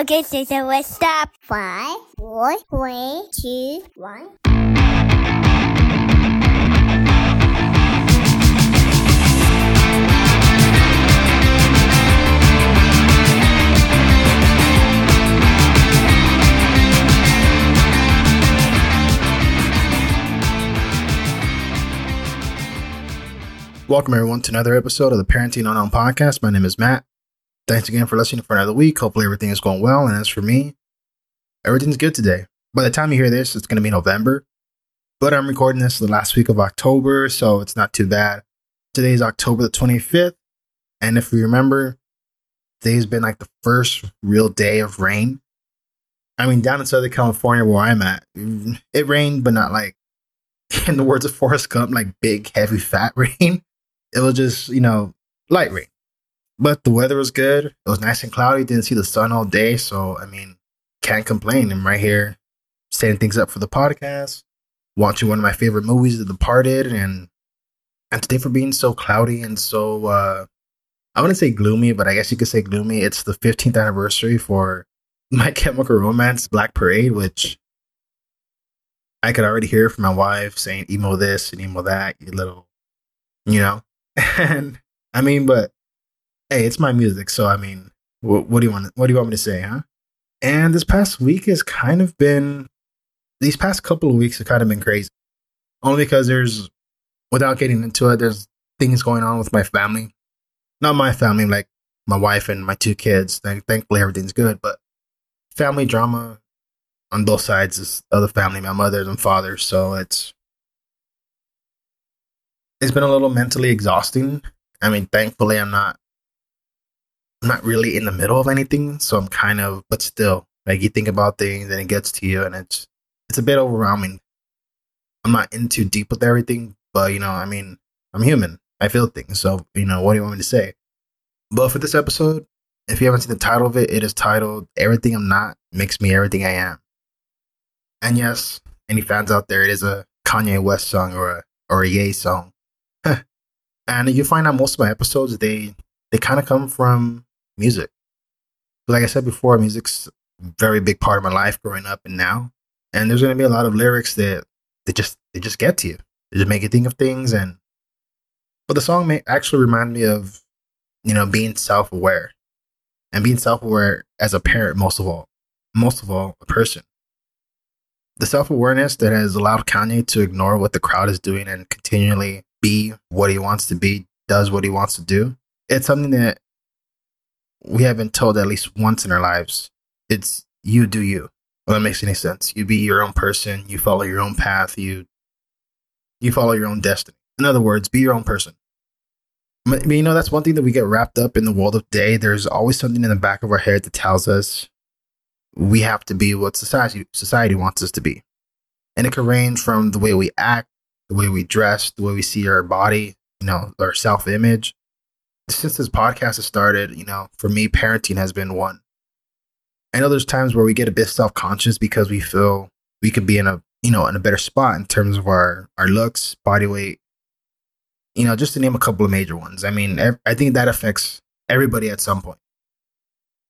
Okay, so, so let's stop. Five, four, three, two, one. Welcome, everyone, to another episode of the Parenting Unknown podcast. My name is Matt. Thanks again for listening for another week. Hopefully, everything is going well. And as for me, everything's good today. By the time you hear this, it's going to be November. But I'm recording this the last week of October, so it's not too bad. Today is October the 25th. And if you remember, today's been like the first real day of rain. I mean, down in Southern California where I'm at, it rained, but not like, in the words of Forrest Gump, like big, heavy, fat rain it was just, you know, light rain. But the weather was good. It was nice and cloudy. Didn't see the sun all day. So, I mean, can't complain. I'm right here setting things up for the podcast, watching one of my favorite movies, The Departed. And, and today, for being so cloudy and so, uh, I wouldn't say gloomy, but I guess you could say gloomy. It's the 15th anniversary for My Chemical Romance Black Parade, which I could already hear from my wife saying emo this and emo that, you little, you know. And I mean, but hey, it's my music, so I mean, what, what do you want? What do you want me to say, huh? And this past week has kind of been, these past couple of weeks have kind of been crazy. Only because there's, without getting into it, there's things going on with my family. Not my family, like my wife and my two kids. Thankfully, everything's good, but family drama on both sides is other family, my mothers and fathers. So it's it's been a little mentally exhausting. I mean, thankfully, I'm not, I'm not really in the middle of anything, so I'm kind of, but still, like you think about things and it gets to you, and it's, it's a bit overwhelming. I'm not in too deep with everything, but you know, I mean, I'm human. I feel things, so you know, what do you want me to say? But for this episode, if you haven't seen the title of it, it is titled "Everything I'm Not Makes Me Everything I Am." And yes, any fans out there, it is a Kanye West song or a or a Ye song. and you find out most of my episodes they they kind of come from music. Like I said before, music's a very big part of my life growing up and now. And there's gonna be a lot of lyrics that they just they just get to you. They just make you think of things and but the song may actually remind me of, you know, being self aware. And being self aware as a parent most of all. Most of all, a person. The self awareness that has allowed Kanye to ignore what the crowd is doing and continually be what he wants to be, does what he wants to do. It's something that we have been told at least once in our lives. It's you do you. Well, that makes any sense. You be your own person. You follow your own path. You you follow your own destiny. In other words, be your own person. You know, that's one thing that we get wrapped up in the world of day. There's always something in the back of our head that tells us we have to be what society society wants us to be. And it can range from the way we act the way we dress, the way we see our body, you know, our self image. Since this podcast has started, you know, for me, parenting has been one. I know there's times where we get a bit self conscious because we feel we could be in a, you know, in a better spot in terms of our, our looks, body weight, you know, just to name a couple of major ones. I mean, I think that affects everybody at some point.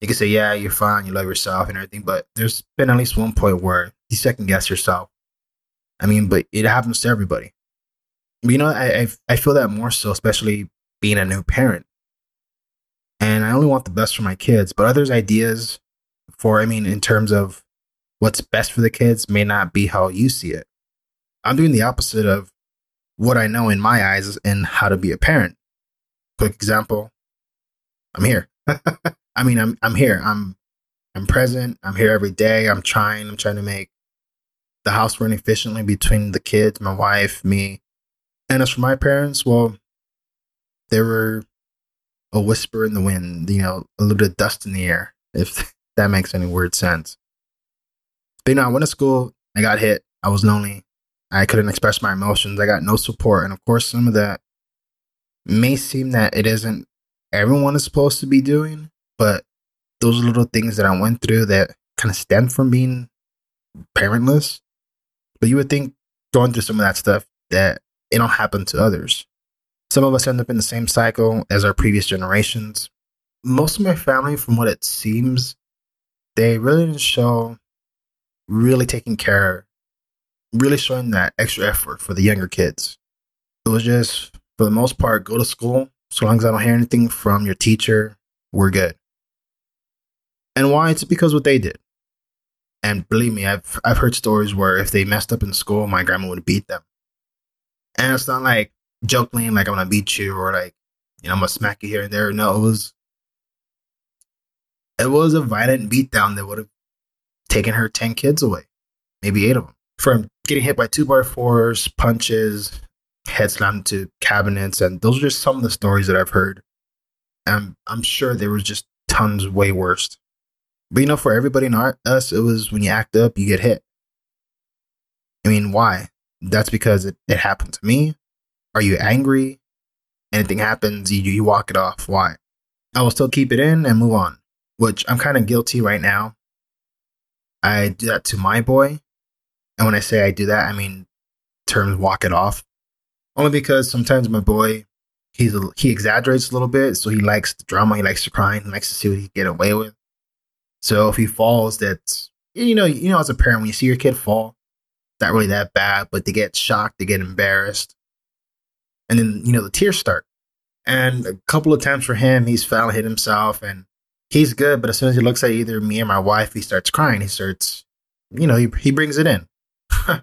You can say, yeah, you're fine, you love yourself and everything, but there's been at least one point where you second guess yourself I mean, but it happens to everybody. You know, I, I, I feel that more so, especially being a new parent. And I only want the best for my kids, but others' ideas for, I mean, in terms of what's best for the kids may not be how you see it. I'm doing the opposite of what I know in my eyes and how to be a parent. Quick example. I'm here. I mean, I'm I'm here. I'm I'm present. I'm here every day. I'm trying. I'm trying to make the house run efficiently between the kids, my wife, me. And as for my parents, well, they were a whisper in the wind, you know, a little bit of dust in the air, if that makes any weird sense. But you know, I went to school, I got hit, I was lonely, I couldn't express my emotions, I got no support. And of course, some of that may seem that it isn't everyone is supposed to be doing, but those little things that I went through that kind of stem from being parentless but you would think going through some of that stuff that it don't happen to others. Some of us end up in the same cycle as our previous generations. Most of my family, from what it seems, they really didn't show really taking care, really showing that extra effort for the younger kids. It was just, for the most part, go to school. So long as I don't hear anything from your teacher, we're good. And why? It's because what they did. And believe me, I've I've heard stories where if they messed up in school, my grandma would beat them. And it's not like jokingly, like I'm gonna beat you or like, you know, I'm gonna smack you here and there. No, it was it was a violent beatdown that would have taken her ten kids away, maybe eight of them, from getting hit by two by fours, punches, head slammed to cabinets, and those are just some of the stories that I've heard. And I'm sure there was just tons way worse. But you know, for everybody not us, it was when you act up, you get hit. I mean, why? That's because it, it happened to me. Are you angry? Anything happens, you you walk it off. Why? I will still keep it in and move on. Which I'm kind of guilty right now. I do that to my boy. And when I say I do that, I mean terms walk it off. Only because sometimes my boy, he's a, he exaggerates a little bit, so he likes the drama, he likes to cry, he likes to see what he can get away with. So if he falls, that's you know, you know, as a parent, when you see your kid fall, not really that bad, but they get shocked, they get embarrassed, and then you know the tears start. And a couple of times for him, he's finally hit himself, and he's good. But as soon as he looks at either me or my wife, he starts crying. He starts, you know, he he brings it in.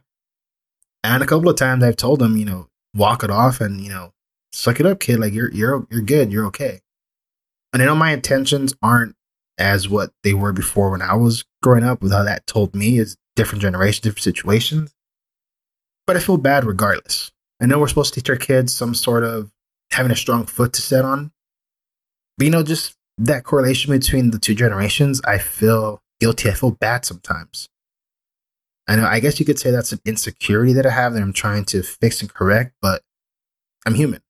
and a couple of times I've told him, you know, walk it off, and you know, suck it up, kid. Like you're you're you're good. You're okay. And I know my intentions aren't as what they were before when I was growing up, with how that told me is different generations, different situations. But I feel bad regardless. I know we're supposed to teach our kids some sort of having a strong foot to set on. But you know, just that correlation between the two generations, I feel guilty. I feel bad sometimes. I know, I guess you could say that's an insecurity that I have that I'm trying to fix and correct, but I'm human.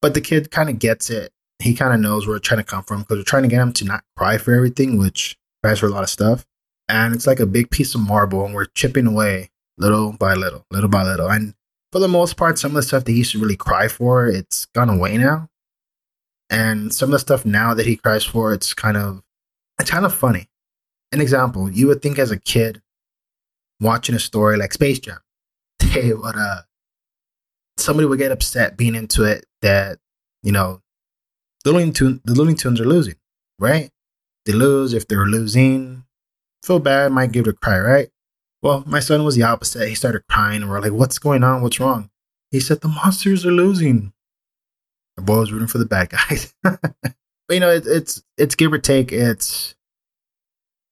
But the kid kind of gets it he kind of knows where it's trying to come from because we're trying to get him to not cry for everything, which cries for a lot of stuff. And it's like a big piece of marble, and we're chipping away little by little, little by little. And for the most part, some of the stuff that he used to really cry for, it's gone away now. And some of the stuff now that he cries for, it's kind of, it's kind of funny. An example, you would think as a kid watching a story like Space Jam, they would, uh, somebody would get upset being into it that, you know, the Looney, Tune, the Looney Tunes are losing, right? They lose. If they're losing, feel bad, might give it a cry, right? Well, my son was the opposite. He started crying, and we're like, "What's going on? What's wrong?" He said, "The monsters are losing." The boy was rooting for the bad guys. but you know, it, it's it's give or take. It's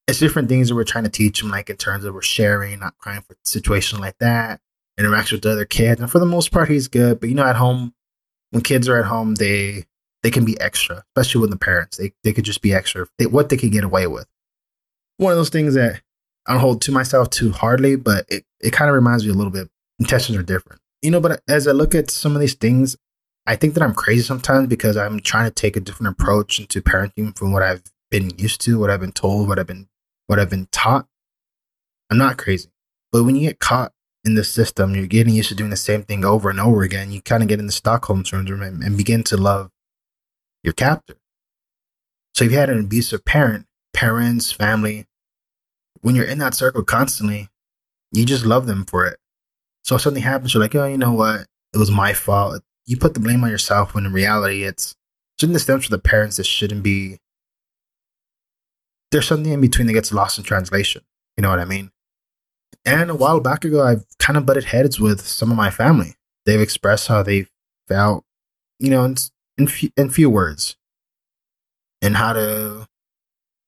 it's different things that we're trying to teach them, like in terms of we're sharing, not crying for situations like that, interaction with the other kids, and for the most part, he's good. But you know, at home, when kids are at home, they they can be extra, especially with the parents. They they could just be extra. They, what they could get away with. One of those things that I don't hold to myself too hardly, but it, it kind of reminds me a little bit. Intentions are different, you know. But as I look at some of these things, I think that I'm crazy sometimes because I'm trying to take a different approach into parenting from what I've been used to, what I've been told, what I've been what I've been taught. I'm not crazy, but when you get caught in the system, you're getting used to doing the same thing over and over again. You kind of get in the Stockholm syndrome and, and begin to love your captor. So if you had an abusive parent, parents, family, when you're in that circle constantly, you just love them for it. So if something happens, you're like, oh, you know what? It was my fault. You put the blame on yourself when in reality it's shouldn't this from the parents that shouldn't be there's something in between that gets lost in translation. You know what I mean? And a while back ago, I've kind of butted heads with some of my family. They've expressed how they felt, you know, and in, few, in few words and how to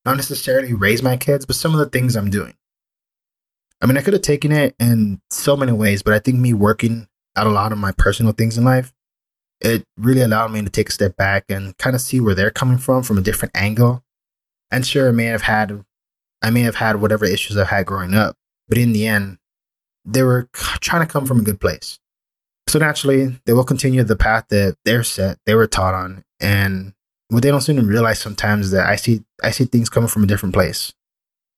not necessarily raise my kids, but some of the things I'm doing. I mean, I could have taken it in so many ways, but I think me working out a lot of my personal things in life, it really allowed me to take a step back and kind of see where they're coming from from a different angle. And sure, I may have had, I may have had whatever issues I've had growing up, but in the end, they were trying to come from a good place. So naturally, they will continue the path that they're set, they were taught on, and what they don't seem to realize sometimes is that I see I see things coming from a different place.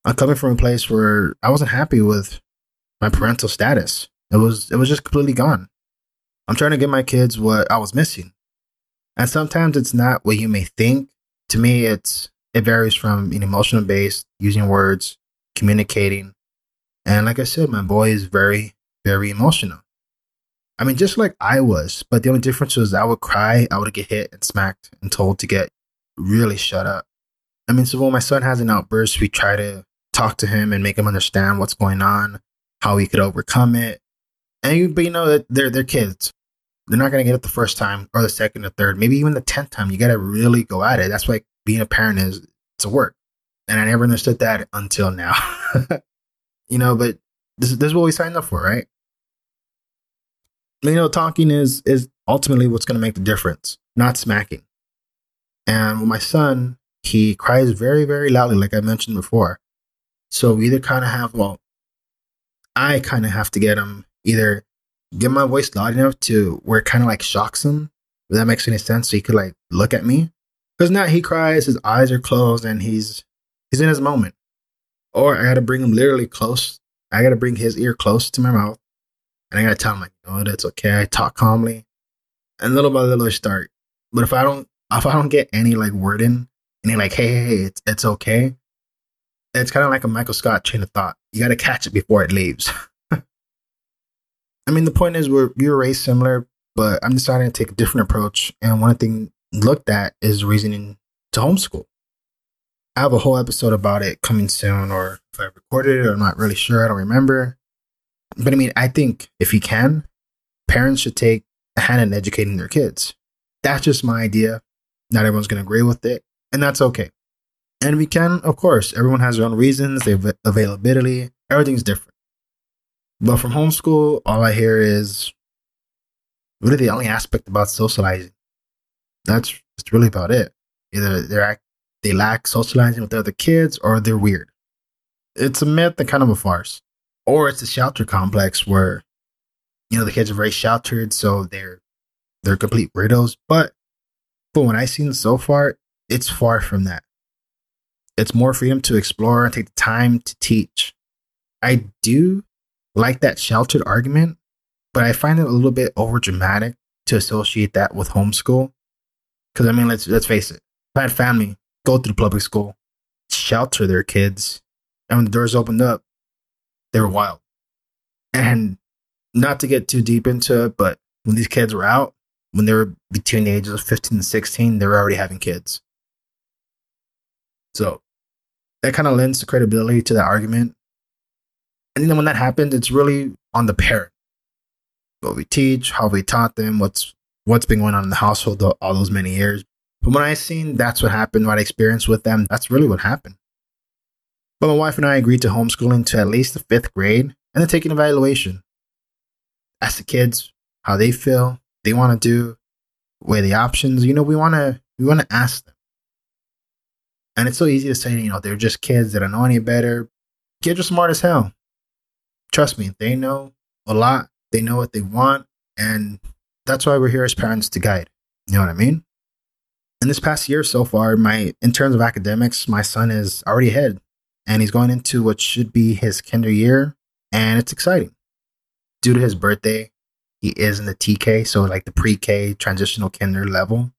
I'm coming from a place where I wasn't happy with my parental status. It was it was just completely gone. I'm trying to give my kids what I was missing. And sometimes it's not what you may think. To me, it's it varies from an emotional base, using words, communicating. And like I said, my boy is very, very emotional. I mean, just like I was, but the only difference was I would cry, I would get hit and smacked and told to get really shut up. I mean, so when my son has an outburst, we try to talk to him and make him understand what's going on, how he could overcome it. And you, but you know they're they're kids. They're not gonna get it the first time or the second or third, maybe even the tenth time. You gotta really go at it. That's why being a parent is it's a work. And I never understood that until now. you know, but this, this is what we signed up for, right? You know, talking is is ultimately what's going to make the difference, not smacking. And with my son, he cries very, very loudly, like I mentioned before. So we either kind of have, well, I kind of have to get him either get my voice loud enough to where it kind of like shocks him, if that makes any sense. So he could like look at me, because now he cries, his eyes are closed, and he's he's in his moment. Or I gotta bring him literally close. I gotta bring his ear close to my mouth, and I gotta tell him like, "Oh, that's okay." I talk calmly, and little by little I start. But if I don't, if I don't get any like word in, any like, "Hey, hey, hey it's it's okay," it's kind of like a Michael Scott chain of thought. You gotta catch it before it leaves. I mean, the point is we're we were raised similar, but I'm deciding to take a different approach. And one thing looked at is reasoning to homeschool. I have a whole episode about it coming soon, or if I recorded it, I'm not really sure. I don't remember. But I mean, I think if you can, parents should take a hand in educating their kids. That's just my idea. Not everyone's going to agree with it, and that's okay. And we can, of course, everyone has their own reasons, their availability, everything's different. But from homeschool, all I hear is really the only aspect about socializing that's, that's really about it. Either they're they lack socializing with other kids or they're weird. It's a myth and kind of a farce. Or it's a shelter complex where, you know, the kids are very sheltered, so they're they're complete weirdos. But from what I've seen so far, it's far from that. It's more freedom to explore and take the time to teach. I do like that sheltered argument, but I find it a little bit over dramatic to associate that with homeschool. Because I mean, let's let's face it. if I had family go through public school, shelter their kids, and when the doors opened up, they were wild. And not to get too deep into it, but when these kids were out, when they were between the ages of 15 and 16, they were already having kids. So that kind of lends the credibility to that argument. And then when that happens, it's really on the parent. What we teach, how we taught them, what's what's been going on in the household all those many years. But when I seen that's what happened, what I experienced with them, that's really what happened. But my wife and I agreed to homeschooling to at least the fifth grade and then take an evaluation. Ask the kids how they feel, they want to do, weigh the options. You know, we want to we want to ask them. And it's so easy to say, you know, they're just kids that don't know any better. Kids are smart as hell. Trust me, they know a lot. They know what they want, and that's why we're here as parents to guide. You know what I mean? In this past year so far, my in terms of academics, my son is already ahead and he's going into what should be his kinder year, and it's exciting. Due to his birthday, he is in the TK, so like the pre-K transitional kinder level,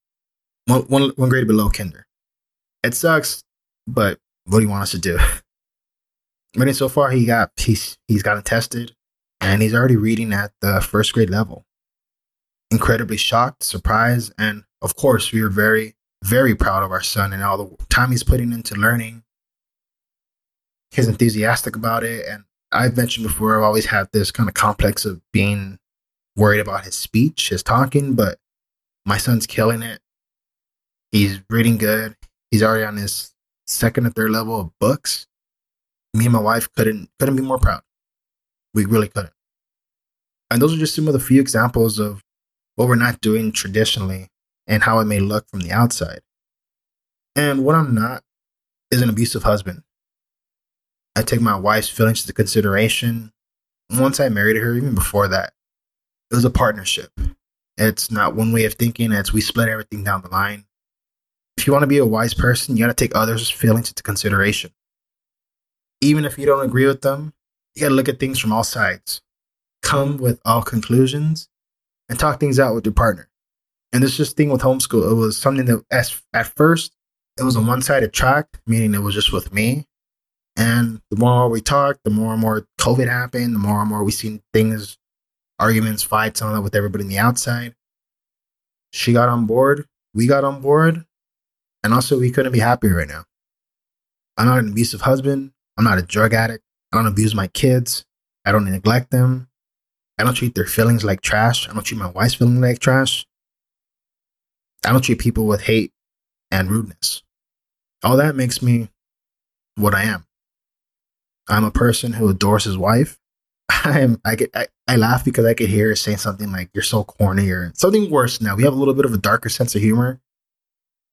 one, one, one grade below kinder. It sucks, but what do you want us to do? But so far, he got he's he's gotten tested, and he's already reading at the first grade level incredibly shocked, surprised, and of course, we were very, very proud of our son and all the time he's putting into learning. He's enthusiastic about it. And I've mentioned before, I've always had this kind of complex of being worried about his speech, his talking, but my son's killing it. He's reading good. He's already on his second or third level of books. Me and my wife couldn't couldn't be more proud. We really couldn't. And those are just some of the few examples of what we're not doing traditionally and how it may look from the outside. And what I'm not is an abusive husband. I take my wife's feelings into consideration. Once I married her, even before that, it was a partnership. It's not one way of thinking, it's we split everything down the line. If you want to be a wise person, you got to take others' feelings into consideration. Even if you don't agree with them, you got to look at things from all sides. Come with all conclusions and talk things out with your partner. And this just thing with homeschool, it was something that as, at first it was a one sided track, meaning it was just with me. And the more we talked, the more and more COVID happened, the more and more we seen things, arguments, fights, all that with everybody on the outside. She got on board, we got on board, and also we couldn't be happier right now. I'm not an abusive husband. I'm not a drug addict. I don't abuse my kids. I don't neglect them. I don't treat their feelings like trash. I don't treat my wife's feelings like trash. I don't treat people with hate and rudeness. All that makes me what I am. I'm a person who adores his wife. I am. I get. I, I laugh because I could hear her saying something like "You're so corny" or something worse. Now we have a little bit of a darker sense of humor,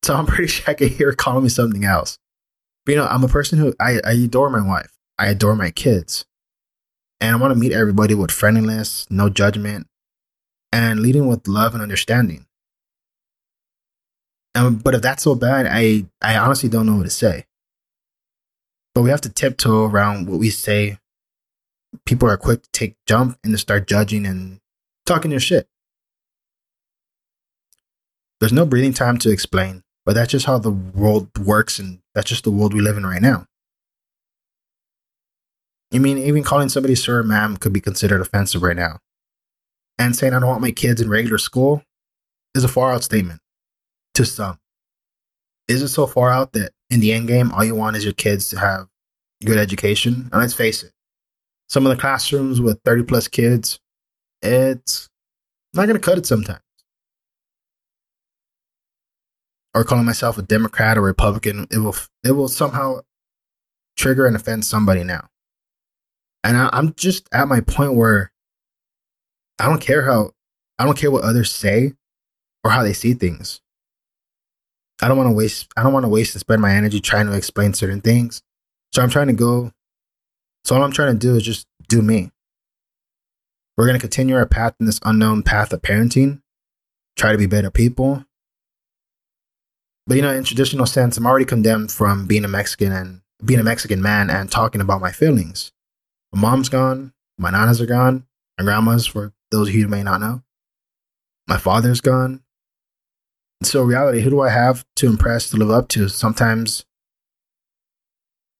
so I'm pretty sure I could hear her calling me something else. But you know, I'm a person who I, I adore my wife. I adore my kids, and I want to meet everybody with friendliness, no judgment, and leading with love and understanding. Um, but if that's so bad, I, I honestly don't know what to say. But we have to tiptoe around what we say. People are quick to take jump and to start judging and talking their shit. There's no breathing time to explain, but that's just how the world works and that's just the world we live in right now. I mean, even calling somebody sir or ma'am could be considered offensive right now. And saying I don't want my kids in regular school is a far out statement to some. Is it so far out that in the end game, all you want is your kids to have good education? And let's face it, some of the classrooms with 30 plus kids, it's not going to cut it sometimes. Or calling myself a Democrat or Republican, it will it will somehow trigger and offend somebody now. And I, I'm just at my point where I don't care how I don't care what others say or how they see things. I don't want to waste I don't want to waste and spend my energy trying to explain certain things. So I'm trying to go so all I'm trying to do is just do me. We're to continue our path in this unknown path of parenting, try to be better people. But you know, in traditional sense, I'm already condemned from being a Mexican and being a Mexican man and talking about my feelings. My mom's gone, my nanas are gone, my grandma's for those of you who may not know. My father's gone, so reality who do i have to impress to live up to? Sometimes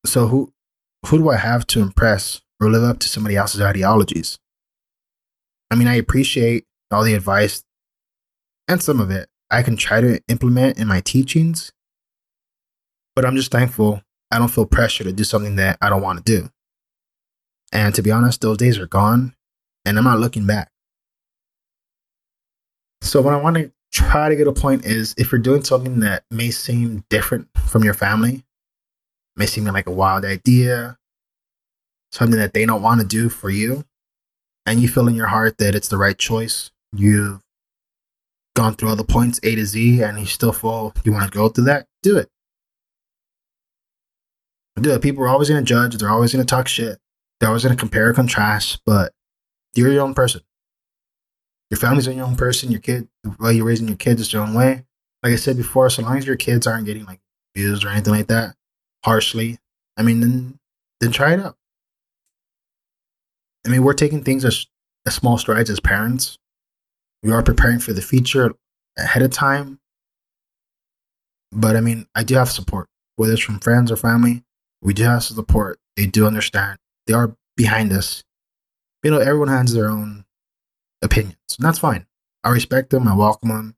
so who who do i have to impress or live up to somebody else's ideologies? I mean i appreciate all the advice and some of it i can try to implement in my teachings but i'm just thankful i don't feel pressure to do something that i don't want to do. And to be honest those days are gone and i'm not looking back. So what i want to try to get a point is if you're doing something that may seem different from your family, may seem like a wild idea, something that they don't want to do for you, and you feel in your heart that it's the right choice, you've gone through all the points A to Z and you still feel you want to go through that, do it. Do it. People are always going to judge, they're always going to talk shit, they're always going to compare and contrast, but you're your own person your family's your own person, your kid, the way you're raising your kids is your own way. Like I said before, so long as your kids aren't getting like abused or anything like that harshly, I mean, then then try it out. I mean, we're taking things as, as small strides as parents. We are preparing for the future ahead of time. But I mean, I do have support, whether it's from friends or family. We do have support. They do understand. They are behind us. You know, everyone has their own opinions. And that's fine. I respect them. I welcome them.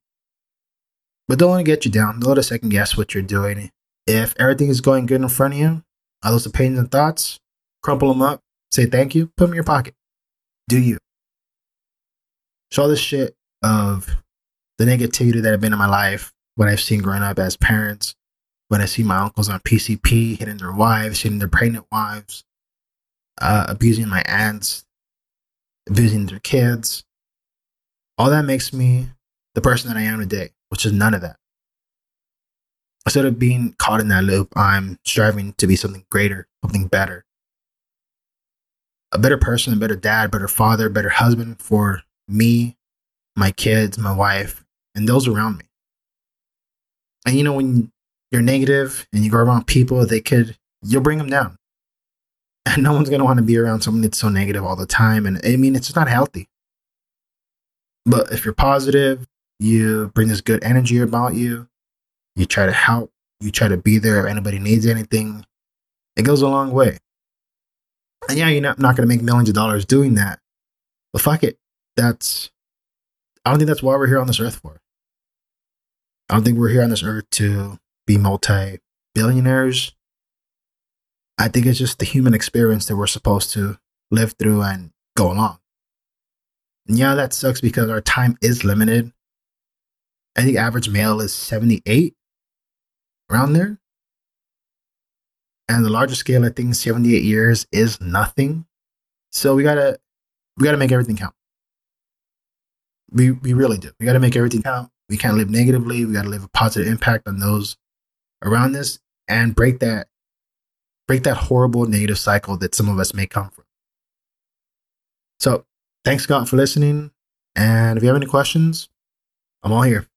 But don't let it get you down. Don't let second guess what you're doing. If everything is going good in front of you, all those opinions and thoughts, crumple them up, say thank you, put them in your pocket. Do you. So all this shit of the negativity that have been in my life, what I've seen growing up as parents, when I see my uncles on PCP hitting their wives, hitting their pregnant wives, uh, abusing my aunts, abusing their kids, all that makes me the person that I am today, which is none of that. Instead of being caught in that loop, I'm striving to be something greater, something better. A better person, a better dad, better father, better husband for me, my kids, my wife, and those around me. And you know, when you're negative and you go around people, they could, you'll bring them down. And no one's going to want to be around someone that's so negative all the time. And I mean, it's just not healthy. But if you're positive, you bring this good energy about you, you try to help you try to be there if anybody needs anything. It goes a long way. And yeah, you're not, not going to make millions of dollars doing that. But fuck it. That's, I don't think that's why we're here on this earth for. I don't think we're here on this earth to be multi billionaires. I think it's just the human experience that we're supposed to live through and go along. Yeah, that sucks because our time is limited. I think average male is 78, around there. And the larger scale, I think 78 years is nothing. So we gotta we gotta make everything count. We we really do. We gotta make everything count. We can't live negatively. We gotta leave a positive impact on those around us and break that break that horrible negative cycle that some of us may come from. So thanks, Scott, for listening. And if you have any questions, I'm all here.